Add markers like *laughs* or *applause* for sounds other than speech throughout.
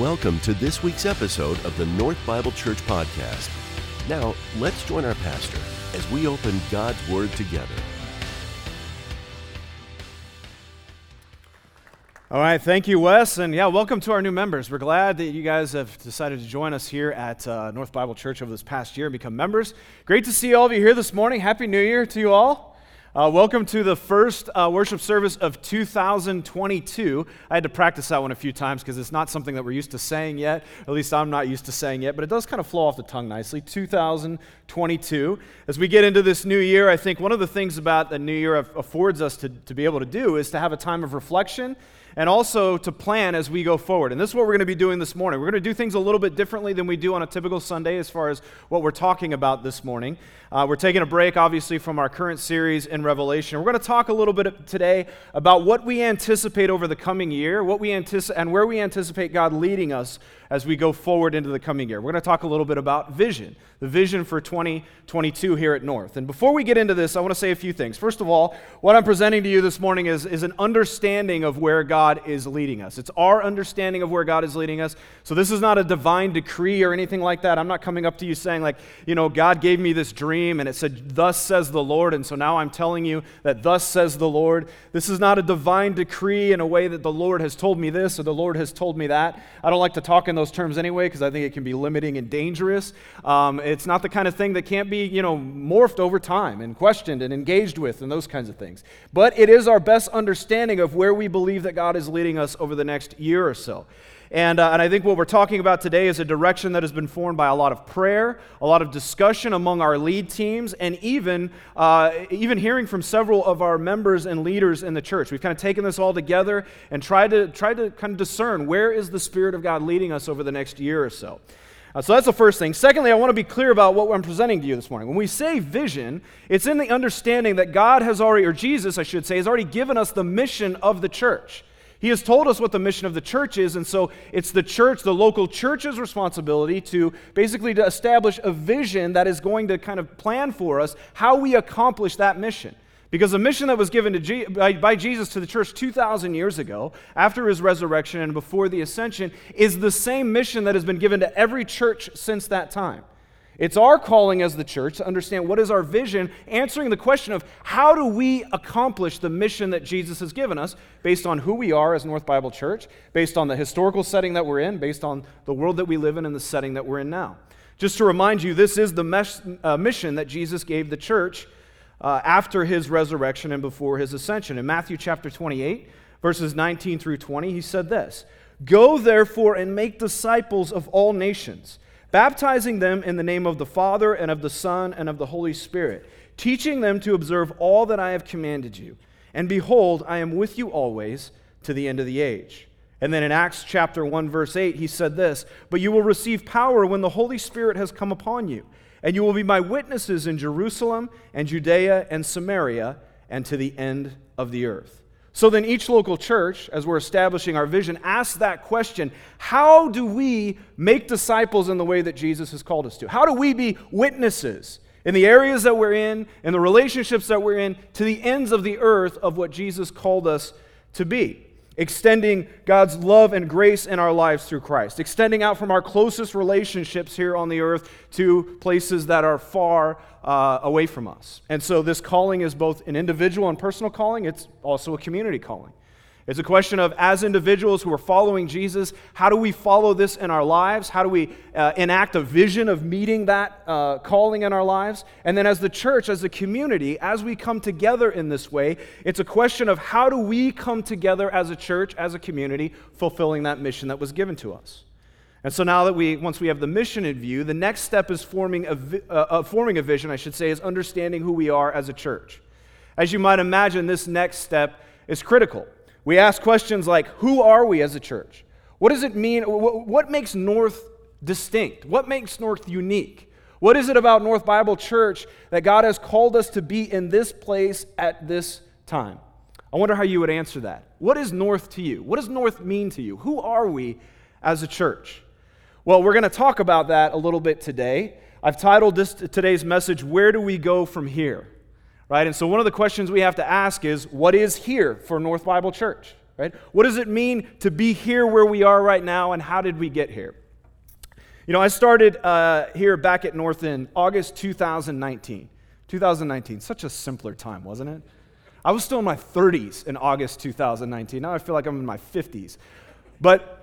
Welcome to this week's episode of the North Bible Church Podcast. Now, let's join our pastor as we open God's Word together. All right, thank you, Wes. And yeah, welcome to our new members. We're glad that you guys have decided to join us here at uh, North Bible Church over this past year and become members. Great to see all of you here this morning. Happy New Year to you all. Uh, welcome to the first uh, worship service of 2022. I had to practice that one a few times because it's not something that we're used to saying yet. At least I'm not used to saying yet, but it does kind of flow off the tongue nicely. 2022. As we get into this new year, I think one of the things about the new year affords us to, to be able to do is to have a time of reflection and also to plan as we go forward. And this is what we're going to be doing this morning. We're going to do things a little bit differently than we do on a typical Sunday as far as what we're talking about this morning. Uh, we're taking a break, obviously, from our current series in Revelation. We're going to talk a little bit today about what we anticipate over the coming year, what we anticipate, and where we anticipate God leading us as we go forward into the coming year. We're going to talk a little bit about vision, the vision for 2022 here at North. And before we get into this, I want to say a few things. First of all, what I'm presenting to you this morning is, is an understanding of where God is leading us. It's our understanding of where God is leading us. So this is not a divine decree or anything like that. I'm not coming up to you saying, like, you know, God gave me this dream and it said, Thus says the Lord. And so now I'm telling you that thus says the Lord. This is not a divine decree in a way that the Lord has told me this or the Lord has told me that. I don't like to talk in those terms anyway because I think it can be limiting and dangerous. Um, it's not the kind of thing that can't be, you know, morphed over time and questioned and engaged with and those kinds of things. But it is our best understanding of where we believe that God is leading us over the next year or so. And, uh, and I think what we're talking about today is a direction that has been formed by a lot of prayer, a lot of discussion among our lead teams, and even, uh, even hearing from several of our members and leaders in the church. We've kind of taken this all together and tried to, tried to kind of discern where is the Spirit of God leading us over the next year or so. Uh, so that's the first thing. Secondly, I want to be clear about what I'm presenting to you this morning. When we say vision, it's in the understanding that God has already, or Jesus, I should say, has already given us the mission of the church. He has told us what the mission of the church is, and so it's the church, the local church's responsibility to basically to establish a vision that is going to kind of plan for us how we accomplish that mission. Because the mission that was given to by, by Jesus to the church 2,000 years ago, after his resurrection and before the ascension, is the same mission that has been given to every church since that time. It's our calling as the church to understand what is our vision, answering the question of how do we accomplish the mission that Jesus has given us based on who we are as North Bible Church, based on the historical setting that we're in, based on the world that we live in and the setting that we're in now. Just to remind you, this is the mes- uh, mission that Jesus gave the church uh, after his resurrection and before his ascension. In Matthew chapter 28, verses 19 through 20, he said this Go therefore and make disciples of all nations baptizing them in the name of the Father and of the Son and of the Holy Spirit, teaching them to observe all that I have commanded you. And behold, I am with you always to the end of the age. And then in Acts chapter 1 verse 8 he said this, "But you will receive power when the Holy Spirit has come upon you, and you will be my witnesses in Jerusalem and Judea and Samaria and to the end of the earth." So then, each local church, as we're establishing our vision, asks that question How do we make disciples in the way that Jesus has called us to? How do we be witnesses in the areas that we're in, in the relationships that we're in, to the ends of the earth of what Jesus called us to be? Extending God's love and grace in our lives through Christ, extending out from our closest relationships here on the earth to places that are far uh, away from us. And so, this calling is both an individual and personal calling, it's also a community calling. It's a question of, as individuals who are following Jesus, how do we follow this in our lives? How do we uh, enact a vision of meeting that uh, calling in our lives? And then, as the church, as a community, as we come together in this way, it's a question of how do we come together as a church, as a community, fulfilling that mission that was given to us. And so now that we, once we have the mission in view, the next step is forming a, uh, uh, forming a vision, I should say, is understanding who we are as a church. As you might imagine, this next step is critical. We ask questions like Who are we as a church? What does it mean? What makes North distinct? What makes North unique? What is it about North Bible Church that God has called us to be in this place at this time? I wonder how you would answer that. What is North to you? What does North mean to you? Who are we as a church? Well, we're going to talk about that a little bit today. I've titled this today's message Where do we go from here? Right? And so one of the questions we have to ask is what is here for North Bible Church? right? What does it mean to be here where we are right now, and how did we get here? You know, I started uh, here back at North in August 2019. 2019, such a simpler time, wasn't it? I was still in my 30s in August 2019. Now I feel like I'm in my 50s. But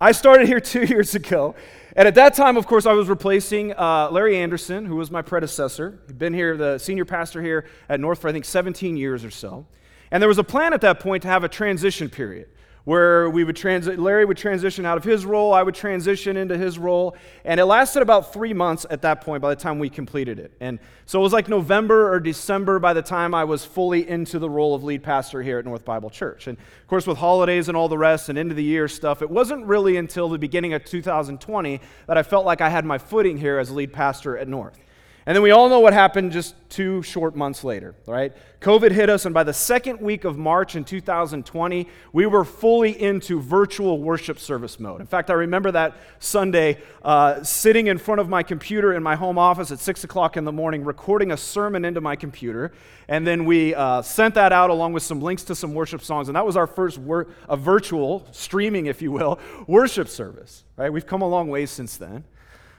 I started here *laughs* two years ago. And at that time, of course, I was replacing uh, Larry Anderson, who was my predecessor. He'd been here, the senior pastor here at North for, I think, 17 years or so. And there was a plan at that point to have a transition period where we would transit larry would transition out of his role i would transition into his role and it lasted about three months at that point by the time we completed it. And so it was like november or december by the time i was fully into the role of lead pastor here at north bible church. And of course with holidays and all the rest and end of the year stuff it wasn't really until the beginning of 2020 that i felt like i had my footing here as lead pastor at north and then we all know what happened just two short months later, right? COVID hit us, and by the second week of March in 2020, we were fully into virtual worship service mode. In fact, I remember that Sunday uh, sitting in front of my computer in my home office at 6 o'clock in the morning, recording a sermon into my computer. And then we uh, sent that out along with some links to some worship songs. And that was our first wor- a virtual, streaming, if you will, worship service, right? We've come a long way since then.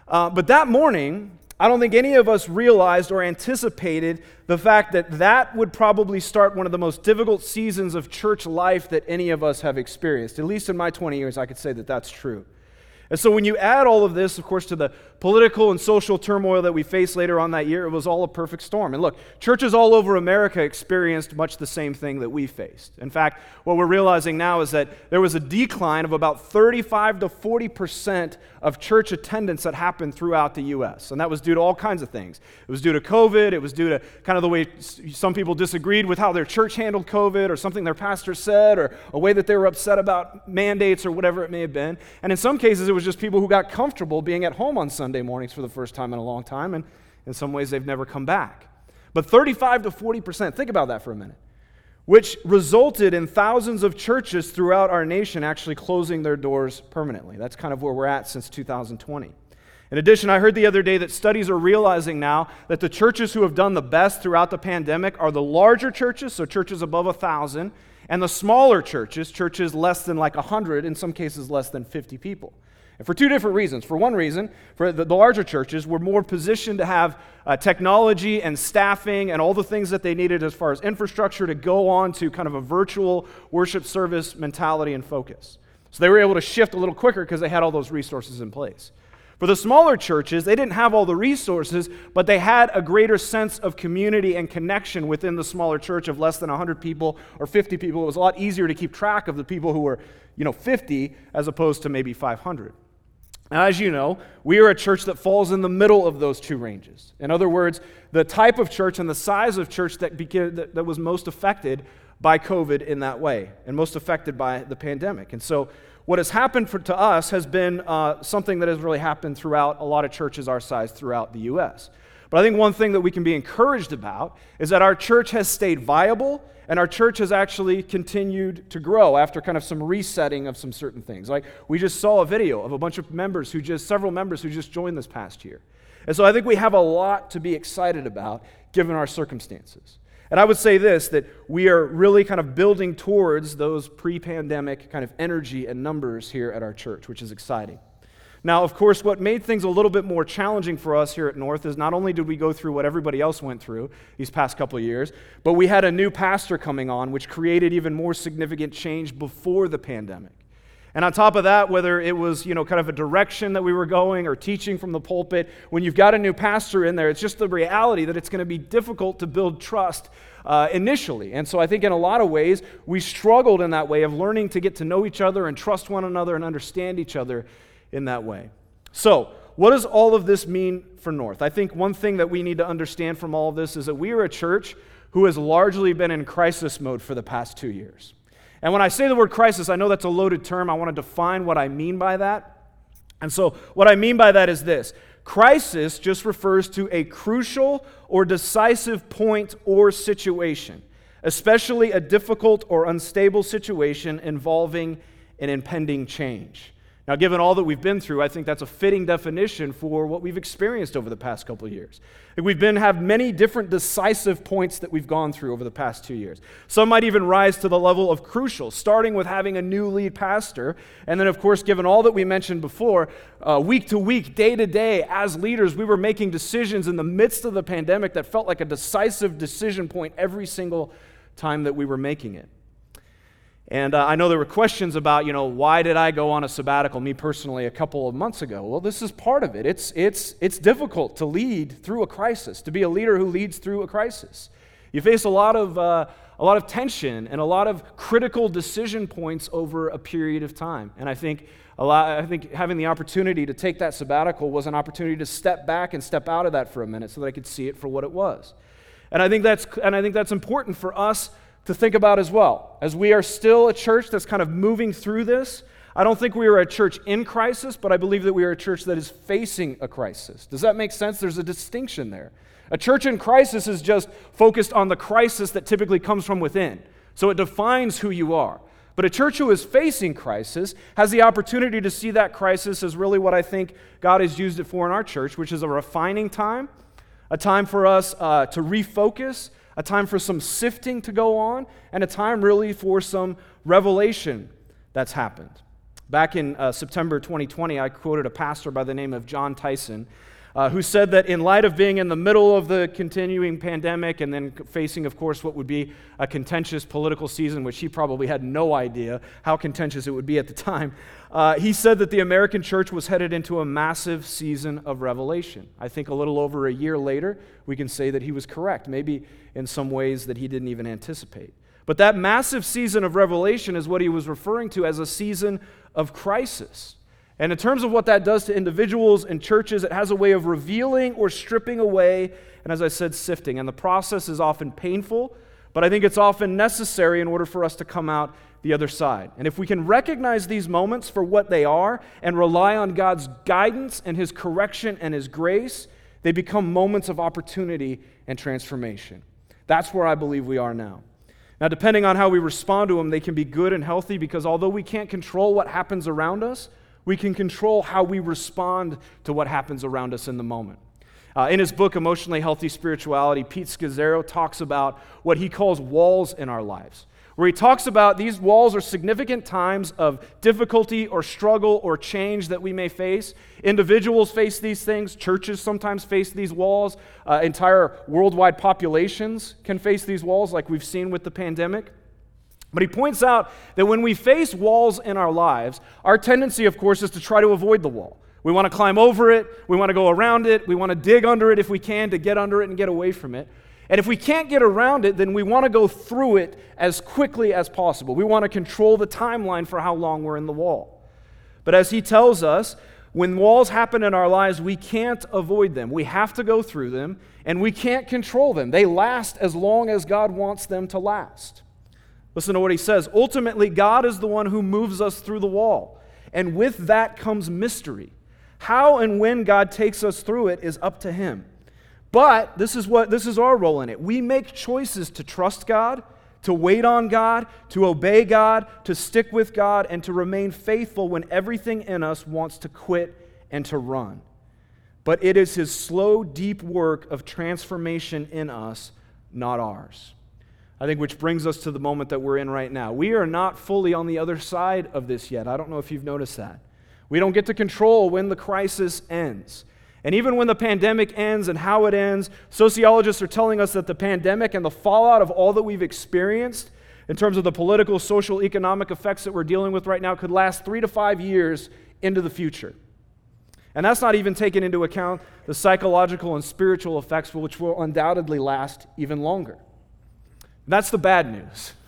Uh, but that morning, I don't think any of us realized or anticipated the fact that that would probably start one of the most difficult seasons of church life that any of us have experienced. At least in my 20 years, I could say that that's true. And so when you add all of this, of course, to the political and social turmoil that we faced later on that year, it was all a perfect storm. And look, churches all over America experienced much the same thing that we faced. In fact, what we're realizing now is that there was a decline of about 35 to 40 percent of church attendance that happened throughout the U.S. And that was due to all kinds of things. It was due to COVID, it was due to kind of the way some people disagreed with how their church handled COVID, or something their pastor said, or a way that they were upset about mandates, or whatever it may have been. And in some cases, it was just people who got comfortable being at home on Sunday mornings for the first time in a long time, and in some ways, they've never come back. But 35 to 40%, think about that for a minute, which resulted in thousands of churches throughout our nation actually closing their doors permanently. That's kind of where we're at since 2020. In addition, I heard the other day that studies are realizing now that the churches who have done the best throughout the pandemic are the larger churches, so churches above a 1,000, and the smaller churches, churches less than like 100, in some cases less than 50 people. And for two different reasons. For one reason, for the, the larger churches were more positioned to have uh, technology and staffing and all the things that they needed as far as infrastructure to go on to kind of a virtual worship service mentality and focus. So they were able to shift a little quicker because they had all those resources in place. For the smaller churches, they didn't have all the resources, but they had a greater sense of community and connection within the smaller church of less than 100 people or 50 people. It was a lot easier to keep track of the people who were, you know, 50 as opposed to maybe 500. Now, as you know, we are a church that falls in the middle of those two ranges. In other words, the type of church and the size of church that, began, that, that was most affected by COVID in that way and most affected by the pandemic. And so, what has happened for, to us has been uh, something that has really happened throughout a lot of churches our size throughout the U.S. But I think one thing that we can be encouraged about is that our church has stayed viable and our church has actually continued to grow after kind of some resetting of some certain things. Like we just saw a video of a bunch of members who just, several members who just joined this past year. And so I think we have a lot to be excited about given our circumstances. And I would say this that we are really kind of building towards those pre pandemic kind of energy and numbers here at our church, which is exciting. Now, of course, what made things a little bit more challenging for us here at North is not only did we go through what everybody else went through these past couple of years, but we had a new pastor coming on, which created even more significant change before the pandemic. And on top of that, whether it was, you know, kind of a direction that we were going or teaching from the pulpit, when you've got a new pastor in there, it's just the reality that it's going to be difficult to build trust uh, initially. And so I think in a lot of ways, we struggled in that way of learning to get to know each other and trust one another and understand each other in that way. So, what does all of this mean for North? I think one thing that we need to understand from all of this is that we are a church who has largely been in crisis mode for the past two years. And when I say the word crisis, I know that's a loaded term. I want to define what I mean by that. And so, what I mean by that is this crisis just refers to a crucial or decisive point or situation, especially a difficult or unstable situation involving an impending change. Now, given all that we've been through, I think that's a fitting definition for what we've experienced over the past couple years. We've been have many different decisive points that we've gone through over the past two years. Some might even rise to the level of crucial, starting with having a new lead pastor, and then, of course, given all that we mentioned before, uh, week to week, day to day, as leaders, we were making decisions in the midst of the pandemic that felt like a decisive decision point every single time that we were making it. And uh, I know there were questions about, you know, why did I go on a sabbatical, me personally, a couple of months ago? Well, this is part of it. It's, it's, it's difficult to lead through a crisis, to be a leader who leads through a crisis. You face a lot of, uh, a lot of tension and a lot of critical decision points over a period of time. And I think, a lot, I think having the opportunity to take that sabbatical was an opportunity to step back and step out of that for a minute so that I could see it for what it was. And I think that's, and I think that's important for us to think about as well. As we are still a church that's kind of moving through this, I don't think we are a church in crisis, but I believe that we are a church that is facing a crisis. Does that make sense? There's a distinction there. A church in crisis is just focused on the crisis that typically comes from within. So it defines who you are. But a church who is facing crisis has the opportunity to see that crisis as really what I think God has used it for in our church, which is a refining time, a time for us uh, to refocus, a time for some sifting to go on, and a time really for some revelation that's happened. Back in uh, September 2020, I quoted a pastor by the name of Jon Tyson uh, who said that in light of being in the middle of the continuing pandemic and then facing, of course, what would be a contentious political season, which he probably had no idea how contentious it would be at the time, uh, he said that the American church was headed into a massive season of revelation. I think a little over a year later, we can say that he was correct, maybe in some ways that he didn't even anticipate. But that massive season of revelation is what he was referring to as a season of crisis. And in terms of what that does to individuals and churches, it has a way of revealing or stripping away, and as I said, sifting. And the process is often painful, but I think it's often necessary in order for us to come out the other side. And if we can recognize these moments for what they are and rely on God's guidance and His correction and His grace, they become moments of opportunity and transformation. That's where I believe we are now. Now, depending on how we respond to them, they can be good and healthy because although we can't control what happens around us, we can control how we respond to what happens around us in the moment. Uh, in his book, Emotionally Healthy Spirituality, Pete Scazzero talks about what he calls walls in our lives, where he talks about these walls are significant times of difficulty or struggle or change that we may face. Individuals face these things, churches sometimes face these walls, uh, entire worldwide populations can face these walls, like we've seen with the pandemic. But he points out that when we face walls in our lives, our tendency, of course, is to try to avoid the wall. We want to climb over it, we want to go around it, we want to dig under it if we can to get under it and get away from it. And if we can't get around it, then we want to go through it as quickly as possible. We want to control the timeline for how long we're in the wall. But as he tells us, when walls happen in our lives, we can't avoid them. We have to go through them, and we can't control them. They last as long as God wants them to last. Listen to what he says. Ultimately, God is the one who moves us through the wall. And with that comes mystery. How and when God takes us through it is up to him. But this is what this is our role in it. We make choices to trust God, to wait on God, to obey God, to stick with God, and to remain faithful when everything in us wants to quit and to run. But it is his slow, deep work of transformation in us, not ours. I think which brings us to the moment that we're in right now. We are not fully on the other side of this yet. I don't know if you've noticed that. We don't get to control when the crisis ends. And even when the pandemic ends and how it ends, sociologists are telling us that the pandemic and the fallout of all that we've experienced in terms of the political, social, economic effects that we're dealing with right now could last three to five years into the future. And that's not even taking into account the psychological and spiritual effects, which will undoubtedly last even longer. That's the bad news. *laughs*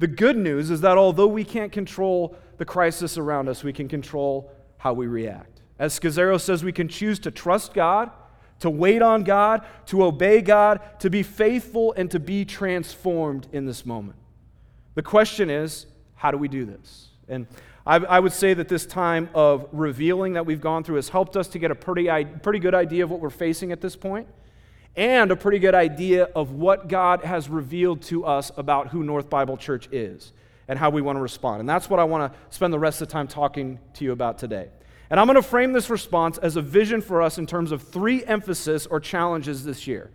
The good news is that although we can't control the crisis around us, we can control how we react. As Scazzero says, we can choose to trust God, to wait on God, to obey God, to be faithful, and to be transformed in this moment. The question is, how do we do this? And I, I, would say that this time of revealing that we've gone through has helped us to get a pretty, pretty good idea of what we're facing at this point and a pretty good idea of what God has revealed to us about who North Bible Church is. and how we want to respond. And that's what I want to spend the rest of the time talking to you about today. And I'm going to frame this response as a vision for us in terms of three emphasis or challenges this year.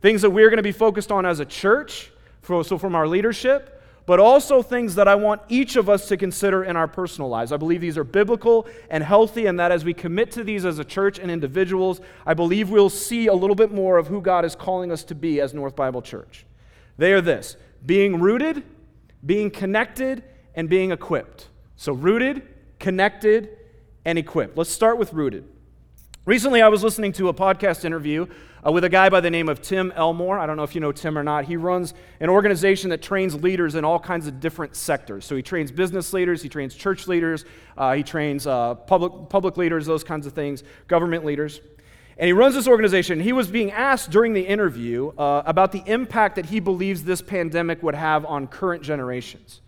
Things that we're going to be focused on as a church, so from our leadership, but also things that I want each of us to consider in our personal lives. I believe these are biblical and healthy, and that as we commit to these as a church and individuals, I believe we'll see a little bit more of who God is calling us to be as North Bible Church. They are this being rooted, being connected, and being equipped. So, rooted, connected, and equipped. Let's start with rooted. Recently, I was listening to a podcast interview uh, with a guy by the name of Tim Elmore. I don't know if you know Tim or not. He runs an organization that trains leaders in all kinds of different sectors. So he trains business leaders, he trains church leaders, uh, he trains uh, public, public leaders, those kinds of things, government leaders. And he runs this organization. He was being asked during the interview uh, about the impact that he believes this pandemic would have on current generations.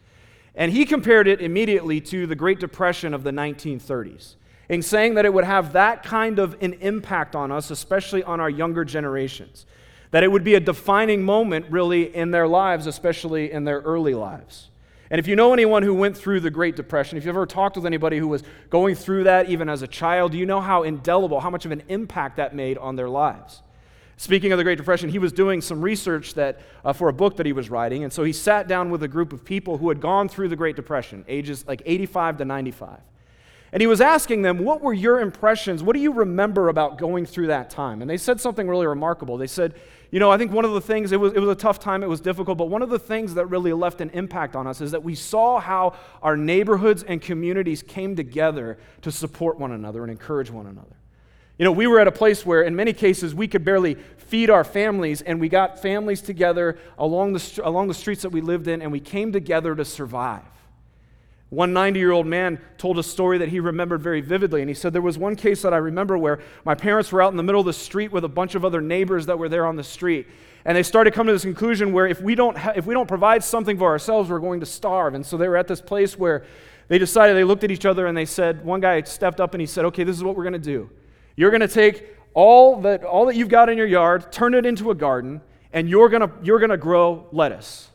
And he compared it immediately to the Great Depression of the 1930s in saying that it would have that kind of an impact on us, especially on our younger generations. That it would be a defining moment, really, in their lives, especially in their early lives. And if you know anyone who went through the Great Depression, if you've ever talked with anybody who was going through that even as a child, you know how indelible, how much of an impact that made on their lives. Speaking of the Great Depression, he was doing some research that, uh, for a book that he was writing, and so he sat down with a group of people who had gone through the Great Depression, ages like 85 to 95. And he was asking them, What were your impressions? What do you remember about going through that time? And they said something really remarkable. They said, You know, I think one of the things, it was, it was a tough time, it was difficult, but one of the things that really left an impact on us is that we saw how our neighborhoods and communities came together to support one another and encourage one another. You know, we were at a place where, in many cases, we could barely feed our families, and we got families together along the, along the streets that we lived in, and we came together to survive. One 90 year old man told a story that he remembered very vividly. And he said, There was one case that I remember where my parents were out in the middle of the street with a bunch of other neighbors that were there on the street. And they started coming to this conclusion where if we don't, ha- if we don't provide something for ourselves, we're going to starve. And so they were at this place where they decided, they looked at each other and they said, One guy stepped up and he said, Okay, this is what we're going to do. You're going to take all that, all that you've got in your yard, turn it into a garden, and you're going to, you're going to grow lettuce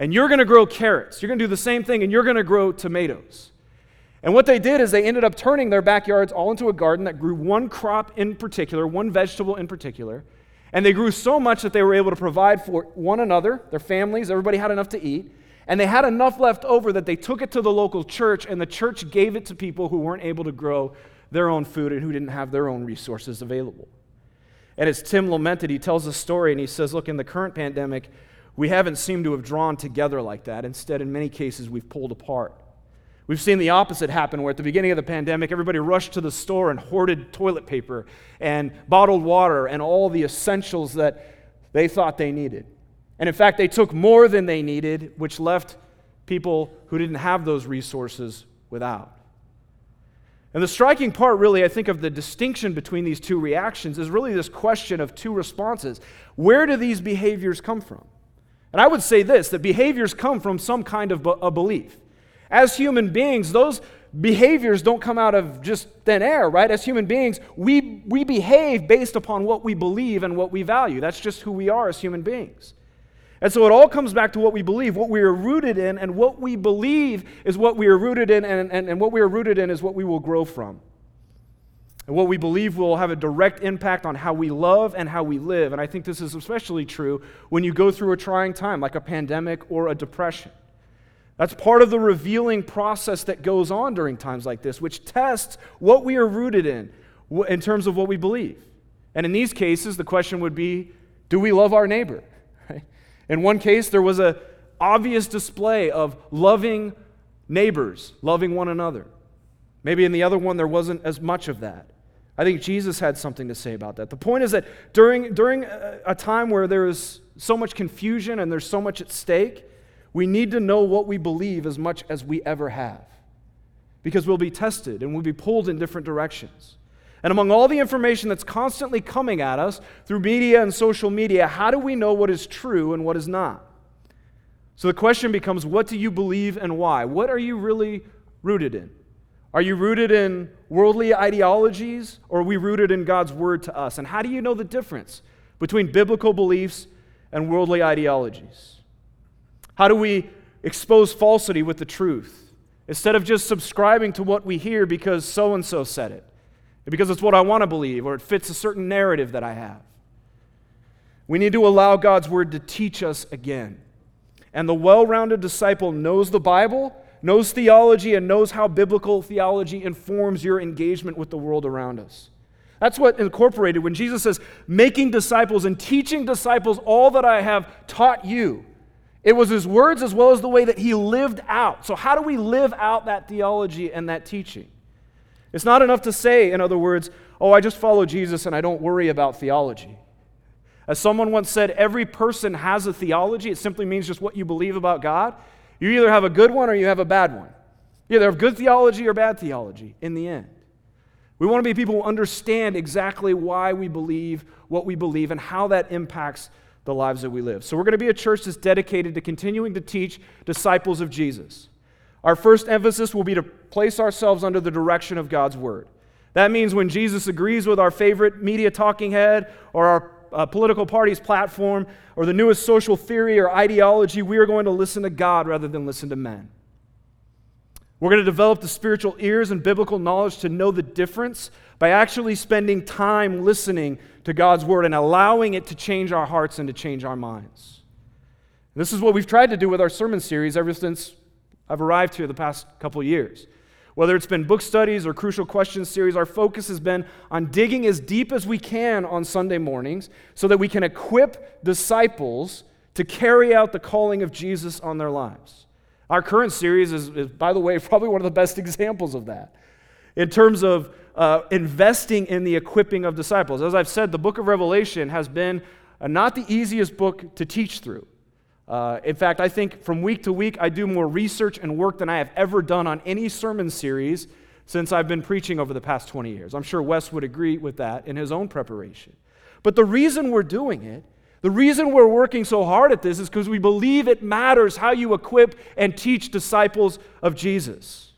and you're going to grow carrots. You're going to do the same thing, and you're going to grow tomatoes. And what they did is they ended up turning their backyards all into a garden that grew one crop in particular, one vegetable in particular. And they grew so much that they were able to provide for one another, their families, everybody had enough to eat. And they had enough left over that they took it to the local church, and the church gave it to people who weren't able to grow their own food and who didn't have their own resources available. And as Tim lamented, he tells a story and he says, Look, in the current pandemic, we haven't seemed to have drawn together like that. Instead, in many cases, we've pulled apart. We've seen the opposite happen where at the beginning of the pandemic, everybody rushed to the store and hoarded toilet paper and bottled water and all the essentials that they thought they needed. And in fact, they took more than they needed, which left people who didn't have those resources without. And the striking part, really, I think, of the distinction between these two reactions is really this question of two responses. Where do these behaviors come from? And I would say this that behaviors come from some kind of a belief. As human beings, those behaviors don't come out of just thin air, right? As human beings, we, we behave based upon what we believe and what we value. That's just who we are as human beings. And so it all comes back to what we believe, what we are rooted in, and what we believe is what we are rooted in, and, and, and what we are rooted in is what we will grow from. And what we believe will have a direct impact on how we love and how we live. And I think this is especially true when you go through a trying time, like a pandemic or a depression. That's part of the revealing process that goes on during times like this, which tests what we are rooted in in terms of what we believe. And in these cases, the question would be do we love our neighbor? *laughs* In one case, there was an obvious display of loving neighbors, loving one another. Maybe in the other one, there wasn't as much of that. I think Jesus had something to say about that. The point is that during, during a time where there is so much confusion and there's so much at stake, we need to know what we believe as much as we ever have. Because we'll be tested and we'll be pulled in different directions. And among all the information that's constantly coming at us through media and social media, how do we know what is true and what is not? So the question becomes what do you believe and why? What are you really rooted in? Are you rooted in worldly ideologies or are we rooted in God's word to us? And how do you know the difference between biblical beliefs and worldly ideologies? How do we expose falsity with the truth instead of just subscribing to what we hear because so and so said it, because it's what I want to believe or it fits a certain narrative that I have. We need to allow God's word to teach us again. And the well rounded disciple knows the Bible, knows theology, and knows how biblical theology informs your engagement with the world around us. That's what incorporated when Jesus says, making disciples and teaching disciples all that I have taught you. It was his words as well as the way that he lived out. So, how do we live out that theology and that teaching? It's not enough to say, in other words, oh, I just follow Jesus and I don't worry about theology. As someone once said, every person has a theology. It simply means just what you believe about God. You either have a good one or you have a bad one. You either have good theology or bad theology in the end. We want to be people who understand exactly why we believe what we believe and how that impacts the lives that we live. So, we're going to be a church that's dedicated to continuing to teach disciples of Jesus. Our first emphasis will be to place ourselves under the direction of God's Word. That means when Jesus agrees with our favorite media talking head or our uh, political party's platform or the newest social theory or ideology, we are going to listen to God rather than listen to men. We're going to develop the spiritual ears and biblical knowledge to know the difference by actually spending time listening to God's word and allowing it to change our hearts and to change our minds. This is what we've tried to do with our sermon series ever since I've arrived here the past couple years. Whether it's been book studies or crucial questions series, our focus has been on digging as deep as we can on Sunday mornings so that we can equip disciples to carry out the calling of Jesus on their lives. Our current series is, is, by the way, *laughs* probably one of the best examples of that in terms of uh, investing in the equipping of disciples. As I've said, the book of Revelation has been uh, not the easiest book to teach through. Uh, in fact, I think from week to week, I do more research and work than I have ever done on any sermon series since I've been preaching over the past 20 years. I'm sure Wes would agree with that in his own preparation. But the reason we're doing it the reason we're working so hard at this is because we believe it matters how you equip and teach disciples of Jesus.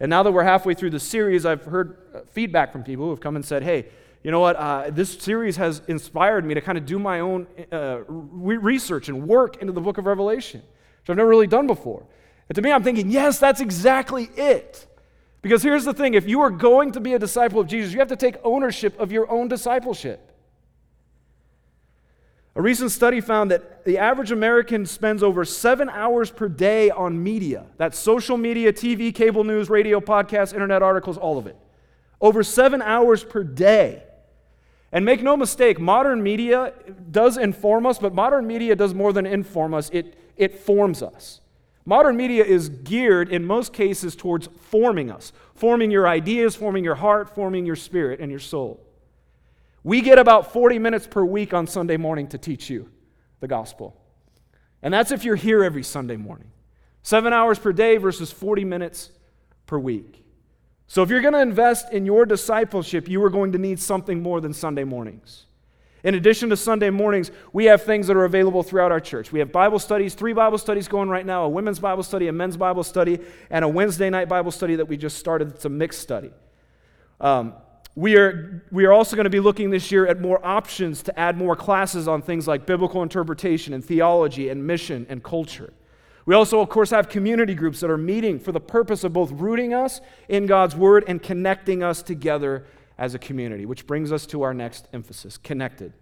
And now that we're halfway through the series, I've heard uh, feedback from people who have come and said, hey, you know what? Uh, this series has inspired me to kind of do my own uh, re- research and work into the book of Revelation, which I've never really done before. And to me, I'm thinking, yes, that's exactly it. Because here's the thing if you are going to be a disciple of Jesus, you have to take ownership of your own discipleship. A recent study found that the average American spends over seven hours per day on media. That's social media, TV, cable news, radio, podcasts, internet articles, all of it. Over seven hours per day. And make no mistake, modern media does inform us, but modern media does more than inform us, it, it forms us. Modern media is geared, in most cases, towards forming us, forming your ideas, forming your heart, forming your spirit and your soul. We get about 40 minutes per week on Sunday morning to teach you the gospel. And that's if you're here every Sunday morning. Seven hours per day versus 40 minutes per week. So if you're going to invest in your discipleship, you are going to need something more than Sunday mornings. In addition to Sunday mornings, we have things that are available throughout our church. We have Bible studies, three Bible studies going right now a women's Bible study, a men's Bible study, and a Wednesday night Bible study that we just started. It's a mixed study. Um, we are, we are also going to be looking this year at more options to add more classes on things like biblical interpretation and theology and mission and culture. We also, of course, have community groups that are meeting for the purpose of both rooting us in God's Word and connecting us together as a community, which brings us to our next emphasis connected.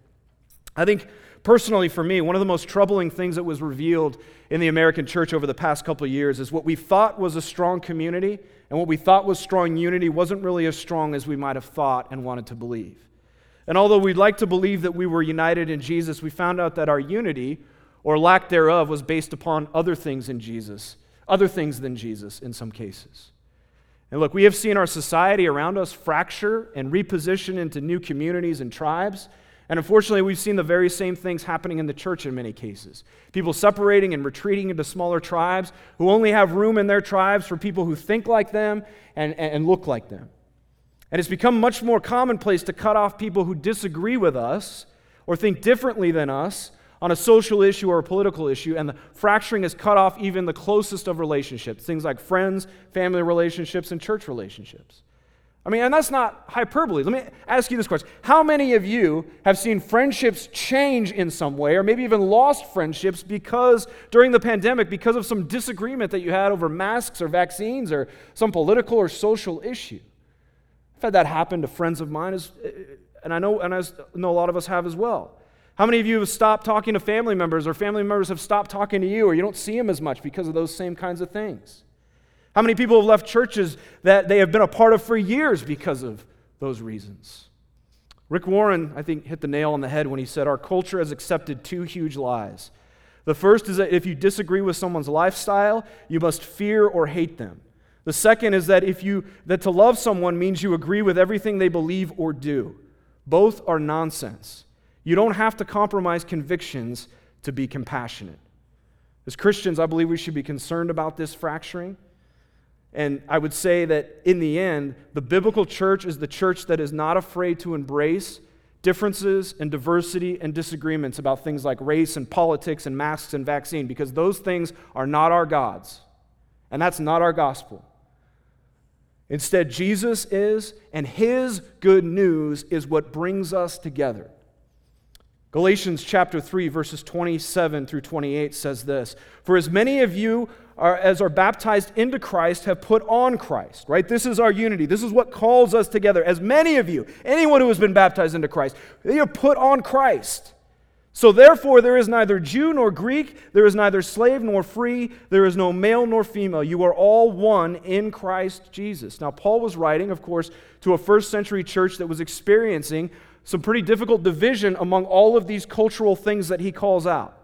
I think personally for me, one of the most troubling things that was revealed in the American church over the past couple of years is what we thought was a strong community and what we thought was strong unity wasn't really as strong as we might have thought and wanted to believe. And although we'd like to believe that we were united in Jesus, we found out that our unity, or lack thereof, was based upon other things in Jesus, other things than Jesus in some cases. And look, we have seen our society around us fracture and reposition into new communities and tribes. And unfortunately, we've seen the very same things happening in the church in many cases. People separating and retreating into smaller tribes who only have room in their tribes for people who think like them and, and look like them. And it's become much more commonplace to cut off people who disagree with us or think differently than us on a social issue or a political issue, and the fracturing has cut off even the closest of relationships, things like friends, family relationships, and church relationships. I mean, and that's not hyperbole. Let me ask you this question How many of you have seen friendships change in some way, or maybe even lost friendships because during the pandemic, because of some disagreement that you had over masks or vaccines or some political or social issue? I've had that happen to friends of mine, and I know, and I know a lot of us have as well. How many of you have stopped talking to family members, or family members have stopped talking to you, or you don't see them as much because of those same kinds of things? How many people have left churches that they have been a part of for years because of those reasons? Rick Warren, I think, hit the nail on the head when he said, Our culture has accepted two huge lies. The first is that if you disagree with someone's lifestyle, you must fear or hate them. The second is that if you that to love someone means you agree with everything they believe or do. Both are nonsense. You don't have to compromise convictions to be compassionate. As Christians, I believe we should be concerned about this fracturing. And I would say that in the end, the biblical church is the church that is not afraid to embrace differences and diversity and disagreements about things like race and politics and masks and vaccine because those things are not our gods. And that's not our gospel. Instead, Jesus is, and his good news is what brings us together. Galatians chapter 3, verses 27 through 28 says this For as many of you are, as are baptized into Christ have put on Christ, right? This is our unity. This is what calls us together. As many of you, anyone who has been baptized into Christ, they are put on Christ. So therefore, there is neither Jew nor Greek, there is neither slave nor free, there is no male nor female. You are all one in Christ Jesus. Now, Paul was writing, of course, to a first century church that was experiencing some pretty difficult division among all of these cultural things that he calls out.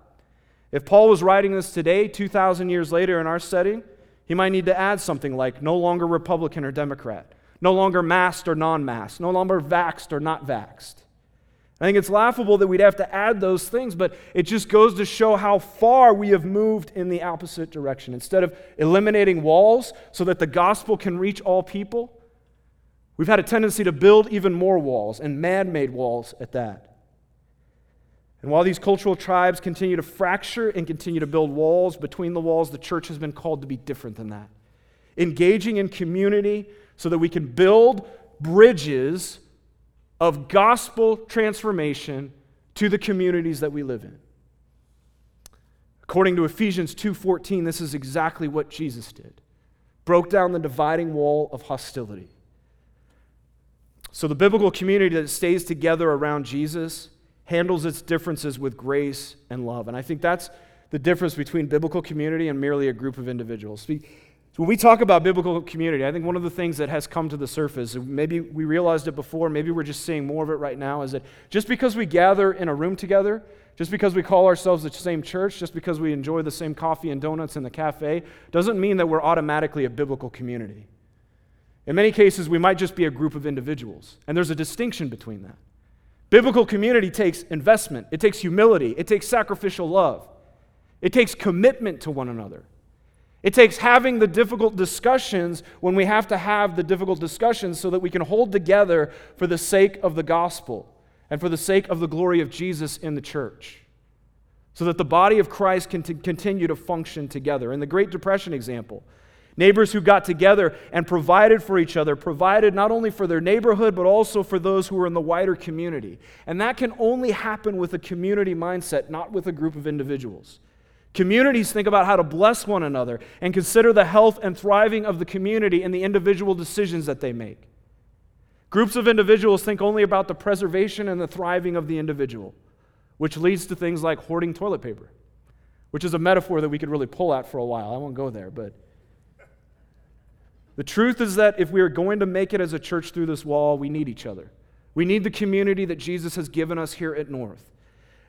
If Paul was writing this today, 2,000 years later in our setting, he might need to add something like no longer Republican or Democrat, no longer masked or non masked, no longer vaxed or not vaxed. I think it's laughable that we'd have to add those things, but it just goes to show how far we have moved in the opposite direction. Instead of eliminating walls so that the gospel can reach all people, We've had a tendency to build even more walls, and man made walls at that. And while these cultural tribes continue to fracture and continue to build walls between the walls, the church has been called to be different than that. Engaging in community so that we can build bridges of gospel transformation to the communities that we live in. According to Ephesians 2:14, this is exactly what Jesus did. Broke down the dividing wall of hostility. So, the biblical community that stays together around Jesus handles its differences with grace and love. And I think that's the difference between biblical community and merely a group of individuals. When we talk about biblical community, I think one of the things that has come to the surface, maybe we realized it before, maybe we're just seeing more of it right now, is that just because we gather in a room together, just because we call ourselves the same church, just because we enjoy the same coffee and donuts in the cafe, doesn't mean that we're automatically a biblical community. In many cases, we might just be a group of individuals, and there's a distinction between that. Biblical community takes investment, it takes humility, it takes sacrificial love, it takes commitment to one another. It takes having the difficult discussions when we have to have the difficult discussions so that we can hold together for the sake of the gospel and for the sake of the glory of Jesus in the church. So that the body of Christ can t- continue to function together. In the Great Depression example, Neighbors who got together and provided for each other, provided not only for their neighborhood, but also for those who were in the wider community. And that can only happen with a community mindset, not with a group of individuals. Communities think about how to bless one another and consider the health and thriving of the community and the individual decisions that they make. Groups of individuals think only about the preservation and the thriving of the individual, which leads to things like hoarding toilet paper, which is a metaphor that we could really pull at for a while. I won't go there, but the truth is that if we are going to make it as a church through this wall, we need each other. We need the community that Jesus has given us here at North.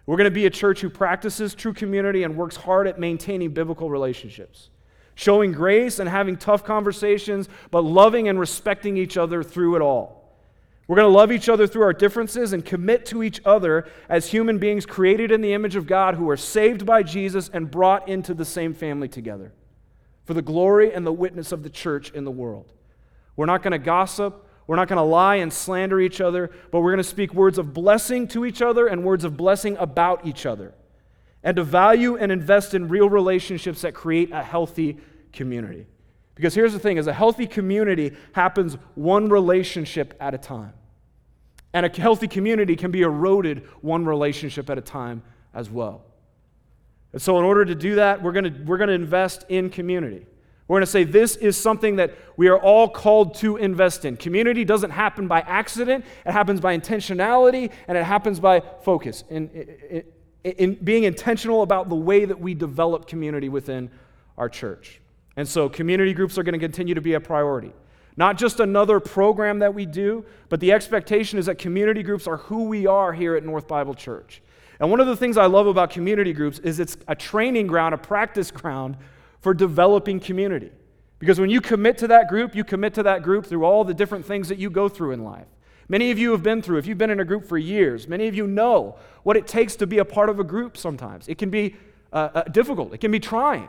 We're going to be a church who practices true community and works hard at maintaining biblical relationships, showing grace and having tough conversations, but loving and respecting each other through it all. We're going to love each other through our differences and commit to each other as human beings created in the image of God who are saved by Jesus and brought into the same family together for the glory and the witness of the church in the world. We're not going to gossip. We're not going to lie and slander each other, but we're going to speak words of blessing to each other and words of blessing about each other. And to value and invest in real relationships that create a healthy community. Because here's the thing is a healthy community happens one relationship at a time. And a healthy community can be eroded one relationship at a time as well. And so, in order to do that, we're going to, we're to invest in community. We're going to say this is something that we are all called to invest in. Community doesn't happen by accident, it happens by intentionality, and it happens by focus. In, in, in being intentional about the way that we develop community within our church. And so, community groups are going to continue to be a priority. Not just another program that we do, but the expectation is that community groups are who we are here at North Bible Church. And one of the things I love about community groups is it's a training ground, a practice ground for developing community. Because when you commit to that group, you commit to that group through all the different things that you go through in life. Many of you have been through, if you've been in a group for years, many of you know what it takes to be a part of a group sometimes. It can be uh, uh, difficult, it can be trying.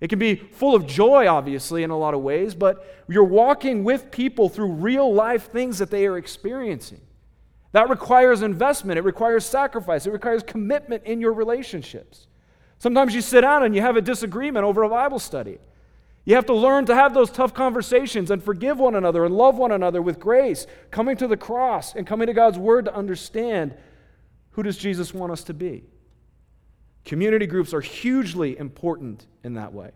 It can be full of joy, obviously, in a lot of ways, but you're walking with people through real life things that they are experiencing. That requires investment, it requires sacrifice, it requires commitment in your relationships. Sometimes you sit down and you have a disagreement over a Bible study. You have to learn to have those tough conversations and forgive one another and love one another with grace, coming to the cross and coming to God's word to understand who does Jesus want us to be. Community groups are hugely important in that way.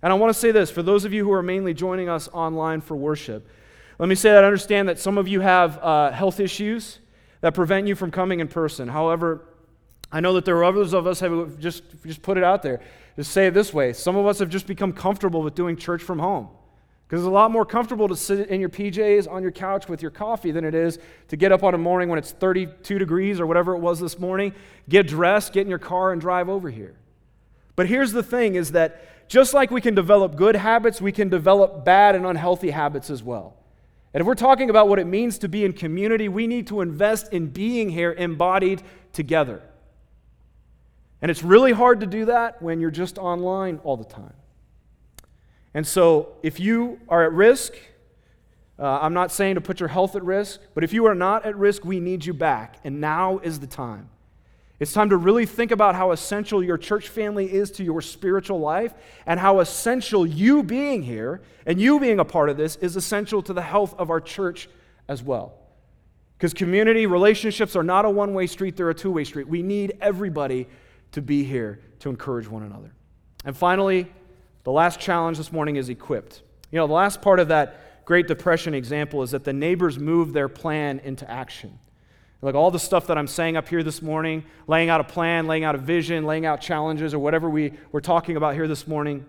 And I want to say this for those of you who are mainly joining us online for worship, let me say that I understand that some of you have uh, health issues that prevent you from coming in person. However, I know that there are others of us have just, just put it out there. Just say it this way. Some of us have just become comfortable with doing church from home. Because it's a lot more comfortable to sit in your PJs on your couch with your coffee than it is to get up on a morning when it's 32 degrees or whatever it was this morning, get dressed, get in your car, and drive over here. But here's the thing is that just like we can develop good habits, we can develop bad and unhealthy habits as well. And if we're talking about what it means to be in community, we need to invest in being here embodied together. And it's really hard to do that when you're just online all the time. And so, if you are at risk, uh, I'm not saying to put your health at risk, but if you are not at risk, we need you back. And now is the time. It's time to really think about how essential your church family is to your spiritual life and how essential you being here and you being a part of this is essential to the health of our church as well. Because community relationships are not a one way street, they're a two way street. We need everybody to be here to encourage one another. And finally, the last challenge this morning is equipped. You know, the last part of that Great Depression example is that the neighbors moved their plan into action. Like all the stuff that I'm saying up here this morning, laying out a plan, laying out a vision, laying out challenges, or whatever we, we're talking about here this morning,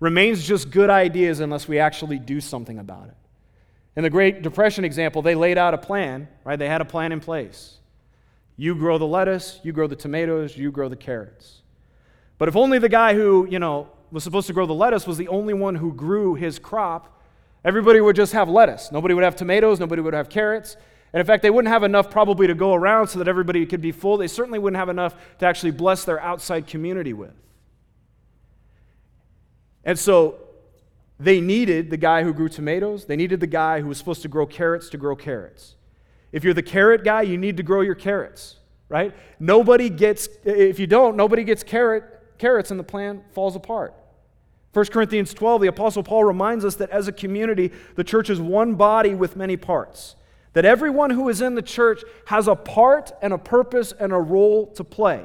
remains just good ideas unless we actually do something about it. In the Great Depression example, they laid out a plan, right? They had a plan in place. You grow the lettuce, you grow the tomatoes, you grow the carrots. But if only the guy who, you know, was supposed to grow the lettuce was the only one who grew his crop, everybody would just have lettuce. Nobody would have tomatoes, nobody would have carrots. And in fact, they wouldn't have enough probably to go around so that everybody could be full. They certainly wouldn't have enough to actually bless their outside community with. And so they needed the guy who grew tomatoes, they needed the guy who was supposed to grow carrots to grow carrots. If you're the carrot guy, you need to grow your carrots, right? Nobody gets, if you don't, nobody gets carrot, carrots and the plan falls apart. 1 Corinthians 12, the Apostle Paul reminds us that as a community, the church is one body with many parts that everyone who is in the church has a part and a purpose and a role to play.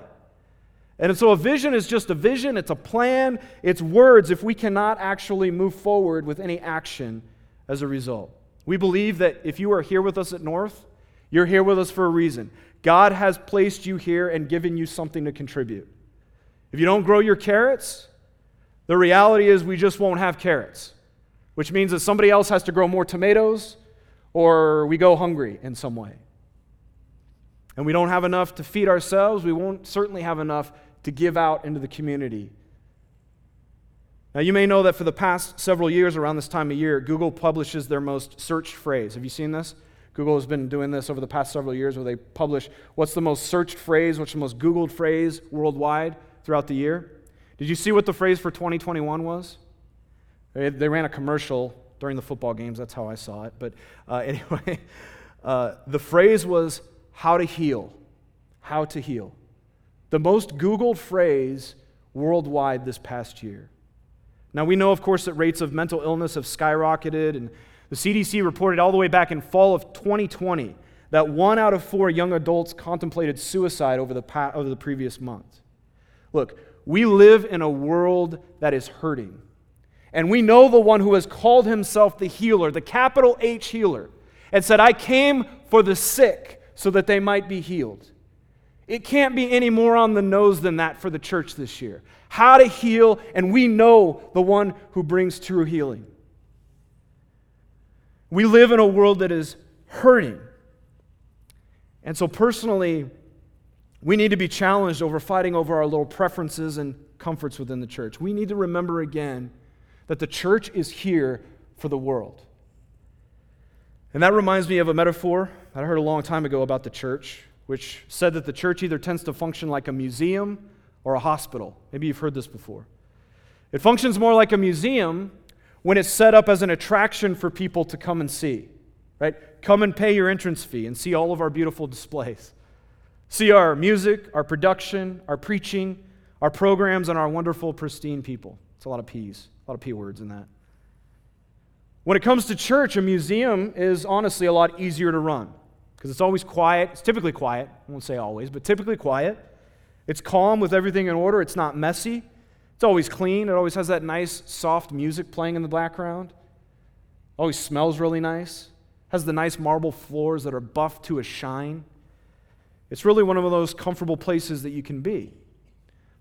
And so a vision is just a vision, it's a plan, it's words if we cannot actually move forward with any action as a result. We believe that if you are here with us at North, you're here with us for a reason. God has placed you here and given you something to contribute. If you don't grow your carrots, the reality is we just won't have carrots, which means that somebody else has to grow more tomatoes or we go hungry in some way. And we don't have enough to feed ourselves, we won't certainly have enough to give out into the community. Now, you may know that for the past several years, around this time of year, Google publishes their most searched phrase. Have you seen this? Google has been doing this over the past several years where they publish what's the most searched phrase, what's the most Googled phrase worldwide throughout the year. Did you see what the phrase for 2021 was? They, they ran a commercial during the football games. That's how I saw it. But uh, *laughs* anyway, uh, the phrase was how to heal. How to heal. The most Googled phrase worldwide this past year. Now, we know, of course, that rates of mental illness have skyrocketed, and the CDC reported all the way back in fall of 2020 that one out of four young adults contemplated suicide over the, over the previous month. Look, we live in a world that is hurting. And we know the one who has called himself the healer, the capital H healer, and said, I came for the sick so that they might be healed. It can't be any more on the nose than that for the church this year. How to heal, and we know the one who brings true healing. We live in a world that is hurting. And so, personally, we need to be challenged over fighting over our little preferences and comforts within the church. We need to remember again that the church is here for the world. And that reminds me of a metaphor that I heard a long time ago about the church, which said that the church either tends to function like a museum or a hospital. Maybe you've heard this before. It functions more like a museum when it's set up as an attraction for people to come and see, right? Come and pay your entrance fee and see all of our beautiful displays. See our music, our production, our preaching, our programs, and our wonderful, pristine people. It's a lot of P's, lot of P words in that. When it comes to church, a museum is honestly a lot easier to run because it's always quiet. It's typically quiet. I won't say always, but typically quiet. It's calm with everything in order. It's not messy. It's always clean. It always has that nice, soft music playing in the background. Always smells really nice. Has the nice marble floors that are buffed to a shine. It's really one of those comfortable places that you can be.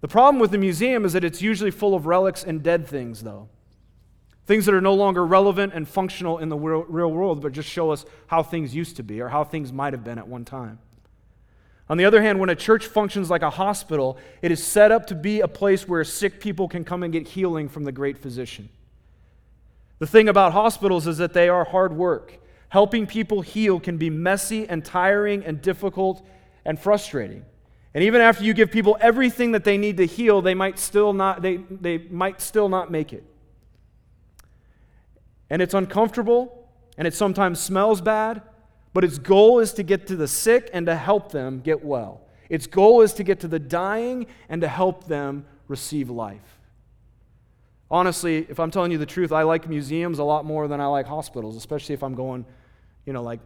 The problem with the museum is that it's usually full of relics and dead things, though. Things that are no longer relevant and functional in the real world, but just show us how things used to be or how things might have been at one time. On the other hand, when a church functions like a hospital, it is set up to be a place where sick people can come and get healing from the great physician. The thing about hospitals is that they are hard work. Helping people heal can be messy and tiring and difficult and frustrating. And even after you give people everything that they need to heal, they might still not, they, they might still not make it. And it's uncomfortable, and it sometimes smells bad, but its goal is to get to the sick and to help them get well. Its goal is to get to the dying and to help them receive life. Honestly, if I'm telling you the truth, I like museums a lot more than I like hospitals, especially if I'm going, you know, like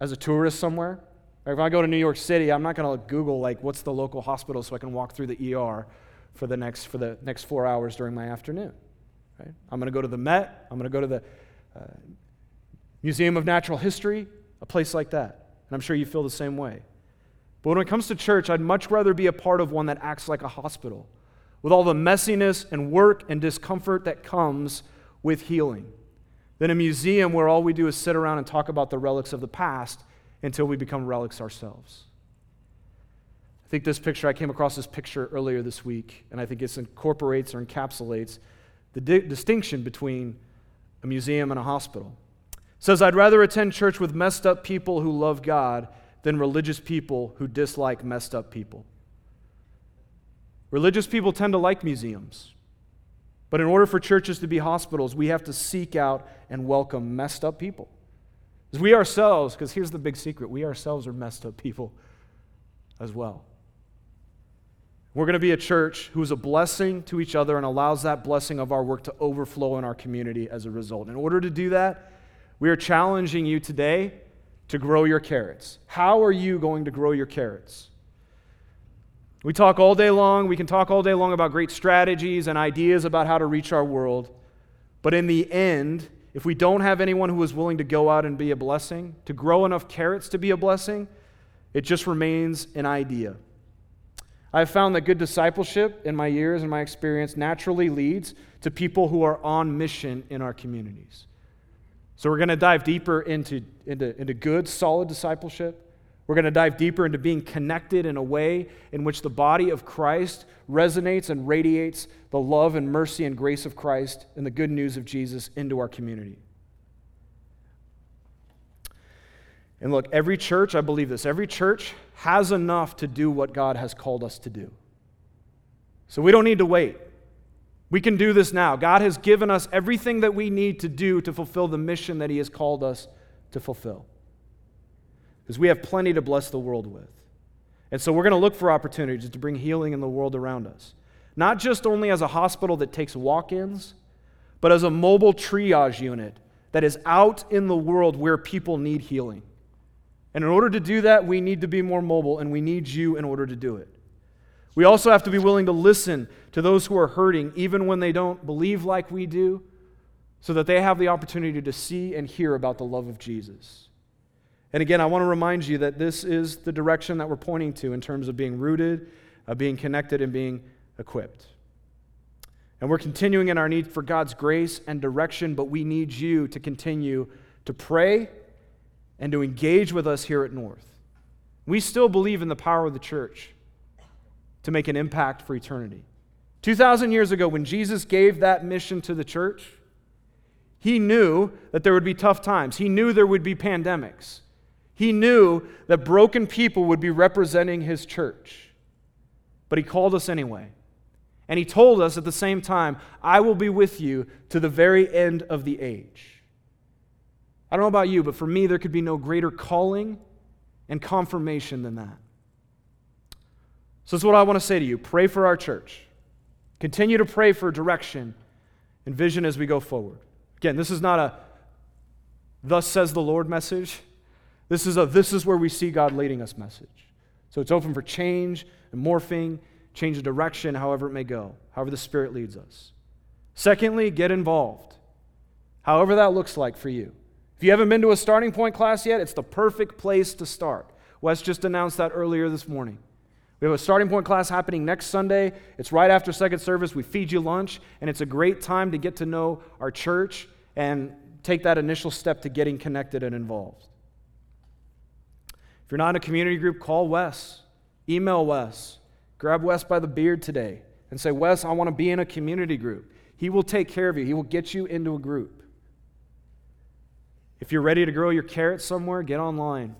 as a tourist somewhere. If I go to New York City, I'm not going to Google like what's the local hospital so I can walk through the ER for the next for the next four hours during my afternoon. Right? I'm going to go to the Met. I'm going to go to the uh, Museum of Natural History, a place like that. And I'm sure you feel the same way. But when it comes to church, I'd much rather be a part of one that acts like a hospital, with all the messiness and work and discomfort that comes with healing, than a museum where all we do is sit around and talk about the relics of the past until we become relics ourselves. I think this picture, I came across this picture earlier this week, and I think it incorporates or encapsulates the di- distinction between a museum and a hospital. It says, I'd rather attend church with messed up people who love God than religious people who dislike messed up people. Religious people tend to like museums. But in order for churches to be hospitals, we have to seek out and welcome messed up people. We ourselves, because here's the big secret we ourselves are messed up people as well. We're going to be a church who is a blessing to each other and allows that blessing of our work to overflow in our community as a result. In order to do that, we are challenging you today to grow your carrots. How are you going to grow your carrots? We talk all day long, we can talk all day long about great strategies and ideas about how to reach our world, but in the end, if we don't have anyone who is willing to go out and be a blessing, to grow enough carrots to be a blessing, it just remains an idea. I've found that good discipleship in my years and my experience naturally leads to people who are on mission in our communities. So we're going to dive deeper into, into, into good, solid discipleship. We're going to dive deeper into being connected in a way in which the body of Christ resonates and radiates the love and mercy and grace of Christ and the good news of Jesus into our community. And look, every church, I believe this, every church has enough to do what God has called us to do. So we don't need to wait. We can do this now. God has given us everything that we need to do to fulfill the mission that He has called us to fulfill because we have plenty to bless the world with. And so we're going to look for opportunities to bring healing in the world around us. not just only as a hospital that takes walk ins, but as a mobile triage unit that is out in the world where people need healing. And in order to do that, we need to be more mobile, and we need you in order to do it. We also have to be willing to listen to those who are hurting, even when they don't believe like we do, so that they have the opportunity to see and hear about the love of Jesus. And again, I want to remind you that this is the direction that we're pointing to in terms of being rooted, uh, being connected, and being equipped. And we're continuing in our need for God's grace and direction, but we need you to continue to pray and to engage with us here at North. We still believe in the power of the church to make an impact for eternity. 2,000 years ago, when Jesus gave that mission to the church, he knew that there would be tough times. He knew there would be pandemics. He knew that broken people would be representing his church. But he called us anyway. And he told us at the same time, I will be with you to the very end of the age. I don't know about you, but for me, there could be no greater calling and confirmation than that. So, that's what I want to say to you. Pray for our church. Continue to pray for direction and vision as we go forward. Again, this is not a thus says the Lord message. This is a this is where we see God leading us message. So it's open for change and morphing change of direction, however it may go, however the Spirit leads us. Secondly, get involved, however that looks like for you. If you haven't been to a starting point class yet, it's the perfect place to start. Wes just announced that earlier this morning. We have a starting point class happening next Sunday. It's right after second service. We feed you lunch, and it's a great time to get to know our church and take that initial step to getting connected and involved. If you're not in a community group, call Wes, email Wes, Grab Wes by the beard today and say, Wes, I want to be in a community group. He will take care of you, he will get you into a group. If you're ready to grow your carrots somewhere, get online.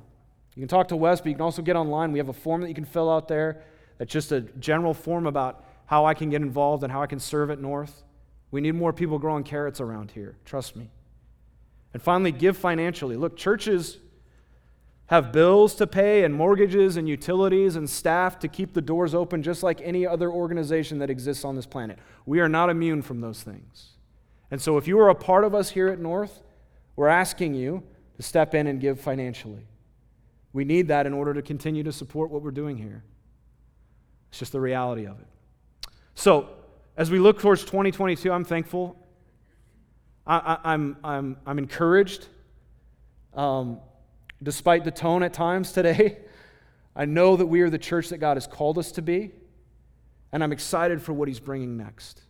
You can talk to Wes, but you can also get online. We have a form that you can fill out there that's just a general form about how I can get involved and how I can serve at North. We need more people growing carrots around here. Trust me. And finally, give financially. Look, churches have bills to pay and mortgages and utilities and staff to keep the doors open just like any other organization that exists on this planet. We are not immune from those things. And so if you are a part of us here at North, we're asking you to step in and give financially. We need that in order to continue to support what we're doing here. It's just the reality of it. So, as we look towards 2022, I'm thankful. I, am I'm, I'm, I'm encouraged. Um, Despite the tone at times today, *laughs* I know that we are the church that God has called us to be, and I'm excited for what He's bringing next.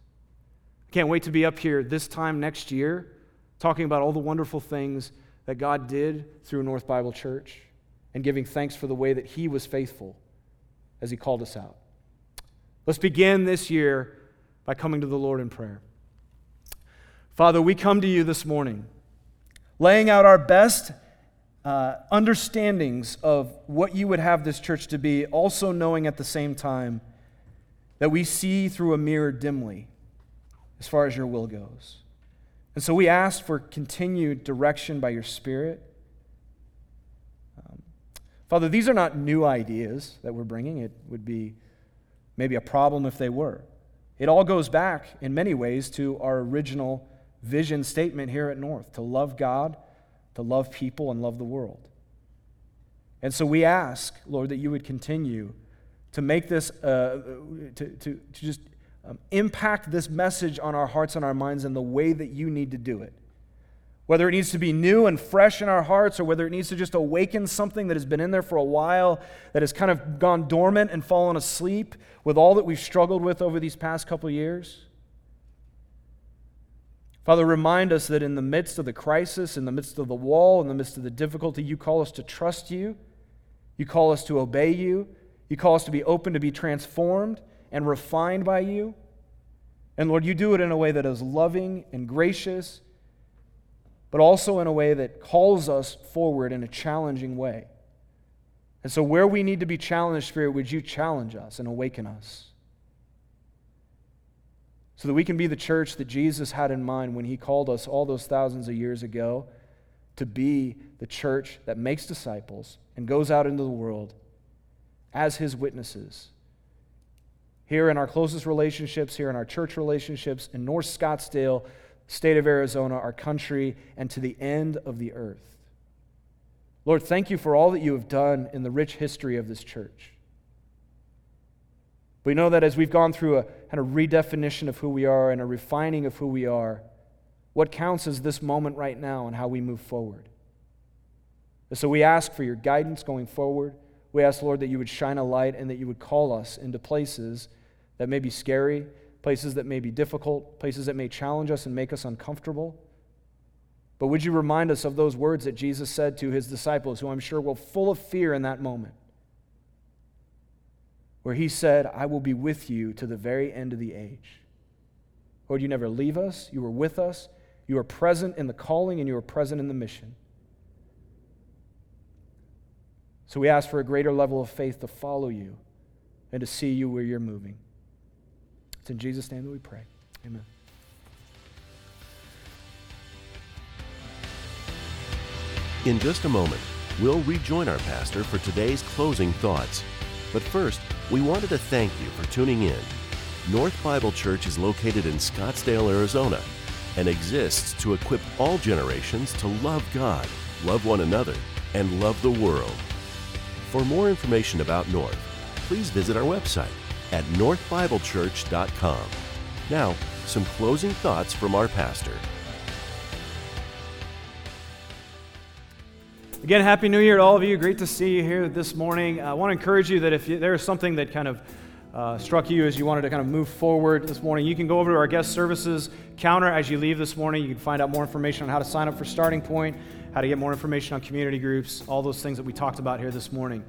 I can't wait to be up here this time next year talking about all the wonderful things that God did through North Bible Church and giving thanks for the way that He was faithful as He called us out. Let's begin this year by coming to the Lord in prayer. Father, we come to you this morning, laying out our best uh, understandings of what you would have this church to be, also knowing at the same time that we see through a mirror dimly as far as your will goes. And so we ask for continued direction by your Spirit. Um, Father, these are not new ideas that we're bringing. It would be maybe a problem if they were. It all goes back in many ways to our original vision statement here at North to love God to love people and love the world. And so we ask, Lord, that you would continue to make this, uh, to, to, to just um, impact this message on our hearts and our minds in the way that you need to do it. Whether it needs to be new and fresh in our hearts, or whether it needs to just awaken something that has been in there for a while, that has kind of gone dormant and fallen asleep with all that we've struggled with over these past couple years. Father, remind us that in the midst of the crisis, in the midst of the wall, in the midst of the difficulty, you call us to trust you. You call us to obey you. You call us to be open to be transformed and refined by you. And Lord, you do it in a way that is loving and gracious, but also in a way that calls us forward in a challenging way. And so, where we need to be challenged, Spirit, would you challenge us and awaken us? So that we can be the church that Jesus had in mind when he called us all those thousands of years ago to be the church that makes disciples and goes out into the world as his witnesses here in our closest relationships, here in our church relationships, in North Scottsdale, state of Arizona, our country, and to the end of the earth. Lord, thank you for all that you have done in the rich history of this church. We know that as we've gone through a kind of redefinition of who we are and a refining of who we are, what counts is this moment right now and how we move forward. And so we ask for your guidance going forward. We ask, Lord, that you would shine a light and that you would call us into places that may be scary, places that may be difficult, places that may challenge us and make us uncomfortable. But would you remind us of those words that Jesus said to his disciples, who I'm sure were full of fear in that moment, where he said, I will be with you to the very end of the age. Lord, you never leave us. You are with us. You are present in the calling and you are present in the mission. So we ask for a greater level of faith to follow you and to see you where you're moving. It's in Jesus' name that we pray. Amen. In just a moment, we'll rejoin our pastor for today's closing thoughts. But first, we wanted to thank you for tuning in. North Bible Church is located in Scottsdale, Arizona, and exists to equip all generations to love God, love one another, and love the world. For more information about North, please visit our website at northbiblechurch.com. Now, some closing thoughts from our pastor. Again, Happy New Year to all of you. Great to see you here this morning. I want to encourage you that if you, there is something that kind of uh, struck you as you wanted to kind of move forward this morning, you can go over to our guest services counter as you leave this morning. You can find out more information on how to sign up for Starting Point, how to get more information on community groups, all those things that we talked about here this morning.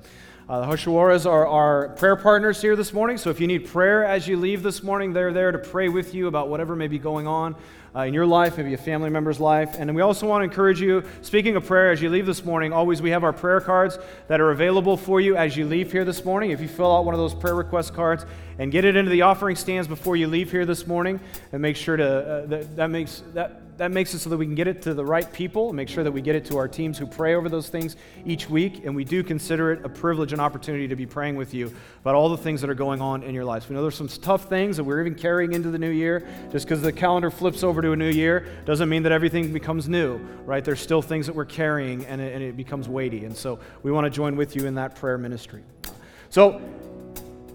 Uh, the Hoshawaras are our prayer partners here this morning, so if you need prayer as you leave this morning, they're there to pray with you about whatever may be going on uh, in your life, maybe a family member's life. And we also want to encourage you, speaking of prayer, as you leave this morning, always we have our prayer cards that are available for you as you leave here this morning. If you fill out one of those prayer request cards and get it into the offering stands before you leave here this morning, and make sure to, uh, that, that makes that that makes it so that we can get it to the right people and make sure that we get it to our teams who pray over those things each week. And we do consider it a privilege and opportunity to be praying with you about all the things that are going on in your lives. We know there's some tough things that we're even carrying into the new year. Just because the calendar flips over to a new year doesn't mean that everything becomes new, right? There's still things that we're carrying and it, and it becomes weighty. And so we want to join with you in that prayer ministry. So,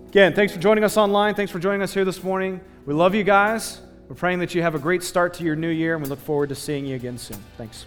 again, thanks for joining us online. Thanks for joining us here this morning. We love you guys. We're praying that you have a great start to your new year, and we look forward to seeing you again soon. Thanks.